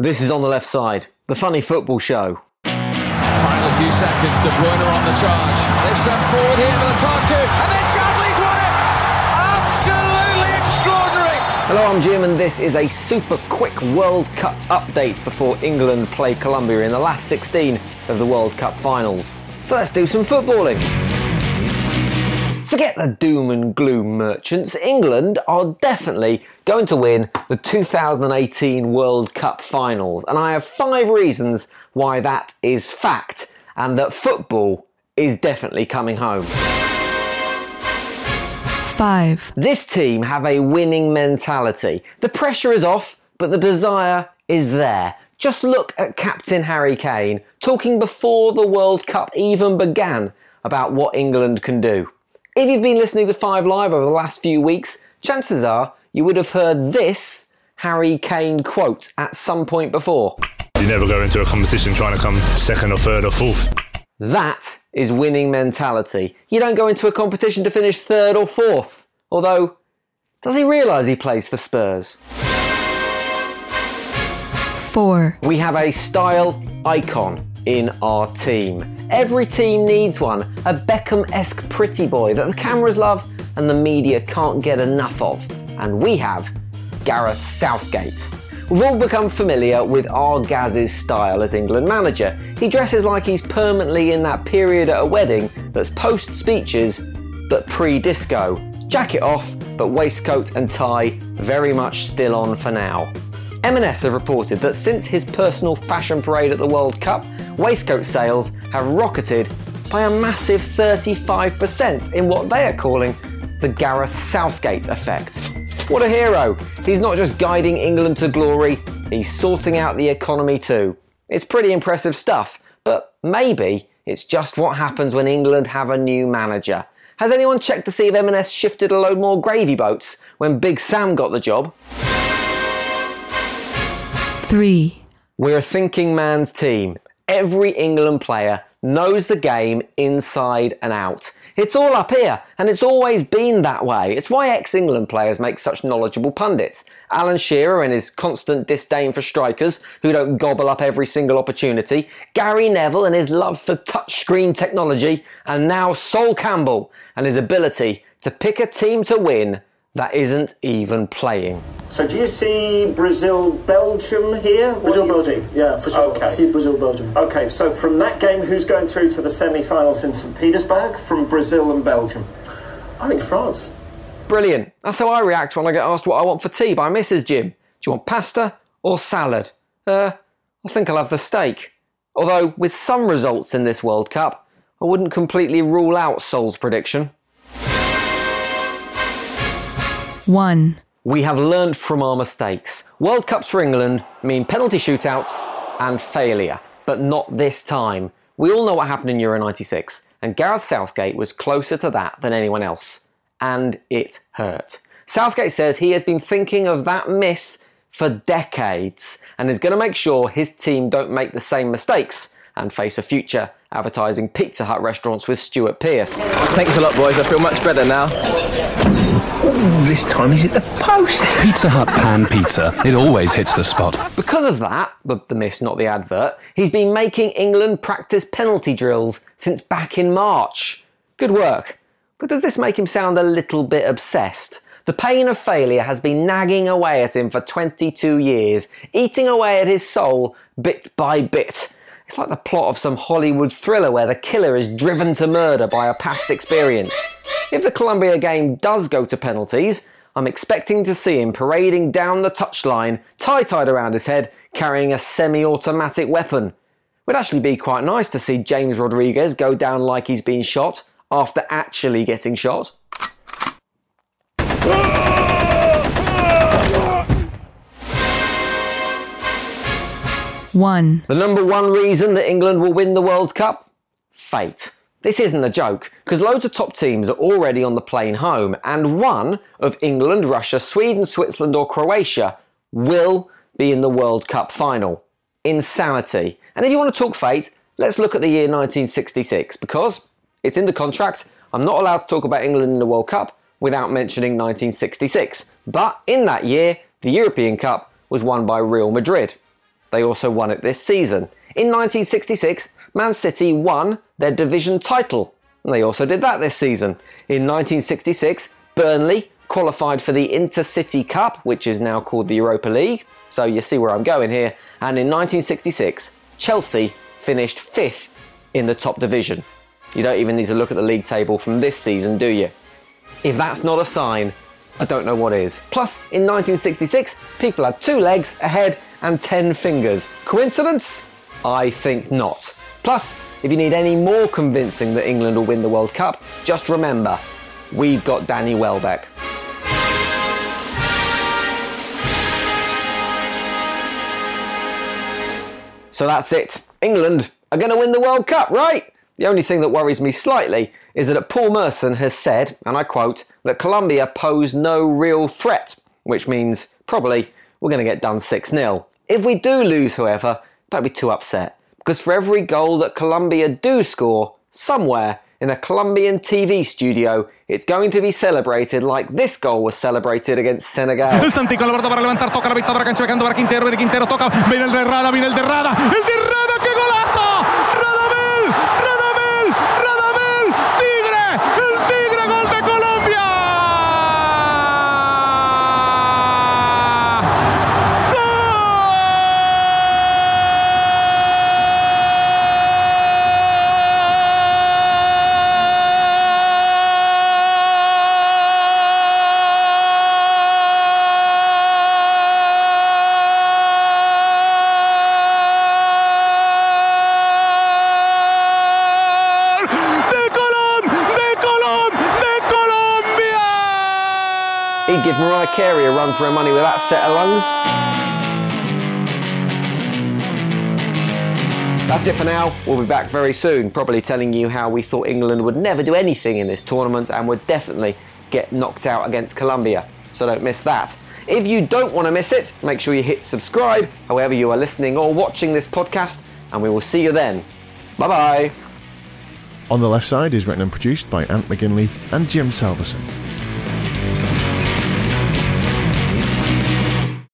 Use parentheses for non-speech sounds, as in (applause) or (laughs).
This is on the left side, the funny football show. Final few seconds, De Bruyne on the charge. They've sent forward here to Lukaku, and then Chadli's won it! Absolutely extraordinary! Hello, I'm Jim, and this is a super quick World Cup update before England play Colombia in the last 16 of the World Cup finals. So let's do some footballing. Forget the doom and gloom merchants. England are definitely going to win the 2018 World Cup finals, and I have five reasons why that is fact and that football is definitely coming home. 5. This team have a winning mentality. The pressure is off, but the desire is there. Just look at Captain Harry Kane talking before the World Cup even began about what England can do. If you've been listening to Five Live over the last few weeks, chances are you would have heard this Harry Kane quote at some point before. You never go into a competition trying to come second or third or fourth. That is winning mentality. You don't go into a competition to finish third or fourth. Although, does he realise he plays for Spurs? 4. We have a style icon in our team. Every team needs one, a Beckham esque pretty boy that the cameras love and the media can't get enough of. And we have Gareth Southgate. We've all become familiar with our Gaz's style as England manager. He dresses like he's permanently in that period at a wedding that's post speeches but pre disco. Jacket off, but waistcoat and tie very much still on for now. M&S have reported that since his personal fashion parade at the World Cup, waistcoat sales have rocketed by a massive 35% in what they are calling the Gareth Southgate effect. What a hero! He's not just guiding England to glory, he's sorting out the economy too. It's pretty impressive stuff, but maybe it's just what happens when England have a new manager. Has anyone checked to see if M&S shifted a load more gravy boats when Big Sam got the job? 3. We're a thinking man's team. Every England player knows the game inside and out. It's all up here, and it's always been that way. It's why ex England players make such knowledgeable pundits. Alan Shearer and his constant disdain for strikers who don't gobble up every single opportunity, Gary Neville and his love for touchscreen technology, and now Sol Campbell and his ability to pick a team to win that isn't even playing. So do you see Brazil Belgium here? What Brazil Belgium, yeah, for sure. Okay. I see Brazil Belgium. Okay, so from that game, who's going through to the semi-finals in St Petersburg? From Brazil and Belgium. I think France. Brilliant. That's how I react when I get asked what I want for tea by Mrs. Jim. Do you want pasta or salad? Uh, I think I'll have the steak. Although, with some results in this World Cup, I wouldn't completely rule out Sol's prediction. 1. We have learned from our mistakes. World Cups for England mean penalty shootouts and failure, but not this time. We all know what happened in Euro 96, and Gareth Southgate was closer to that than anyone else. And it hurt. Southgate says he has been thinking of that miss for decades and is going to make sure his team don't make the same mistakes and face a future advertising Pizza Hut restaurants with Stuart Pearce. Thanks a lot, boys. I feel much better now. This time he's at the post. Pizza Hut pan pizza. It always hits the spot. Because of that, the, the miss, not the advert, he's been making England practice penalty drills since back in March. Good work. But does this make him sound a little bit obsessed? The pain of failure has been nagging away at him for 22 years, eating away at his soul bit by bit. It's like the plot of some Hollywood thriller where the killer is driven to murder by a past experience. If the Colombia game does go to penalties, I'm expecting to see him parading down the touchline, tie tied around his head, carrying a semi automatic weapon. Would actually be quite nice to see James Rodriguez go down like he's been shot after actually getting shot. One. The number one reason that England will win the World Cup? Fate. This isn't a joke, because loads of top teams are already on the plane home, and one of England, Russia, Sweden, Switzerland, or Croatia will be in the World Cup final. Insanity. And if you want to talk fate, let's look at the year 1966, because it's in the contract. I'm not allowed to talk about England in the World Cup without mentioning 1966. But in that year, the European Cup was won by Real Madrid. They also won it this season. In 1966, Man City won their division title, and they also did that this season. In 1966, Burnley qualified for the Intercity Cup, which is now called the Europa League. So you see where I'm going here. And in 1966, Chelsea finished fifth in the top division. You don't even need to look at the league table from this season, do you? If that's not a sign, I don't know what is. Plus, in 1966, people had two legs, a head, and ten fingers. Coincidence? I think not. Plus, if you need any more convincing that England will win the World Cup, just remember, we've got Danny Welbeck. So that's it. England are going to win the World Cup, right? The only thing that worries me slightly is that Paul Merson has said, and I quote, that Colombia pose no real threat, which means probably we're going to get done 6 0. If we do lose, however, don't be too upset, because for every goal that Colombia do score, somewhere in a Colombian TV studio, it's going to be celebrated like this goal was celebrated against Senegal. (laughs) Para levantar, toca la cancha, para Quintero, Quintero, toca, viene el viene el el Give Mariah Carey a run for her money with that set of lungs. That's it for now. We'll be back very soon, probably telling you how we thought England would never do anything in this tournament and would definitely get knocked out against Colombia. So don't miss that. If you don't want to miss it, make sure you hit subscribe, however you are listening or watching this podcast, and we will see you then. Bye bye. On the Left Side is written and produced by Ant McGinley and Jim Salverson.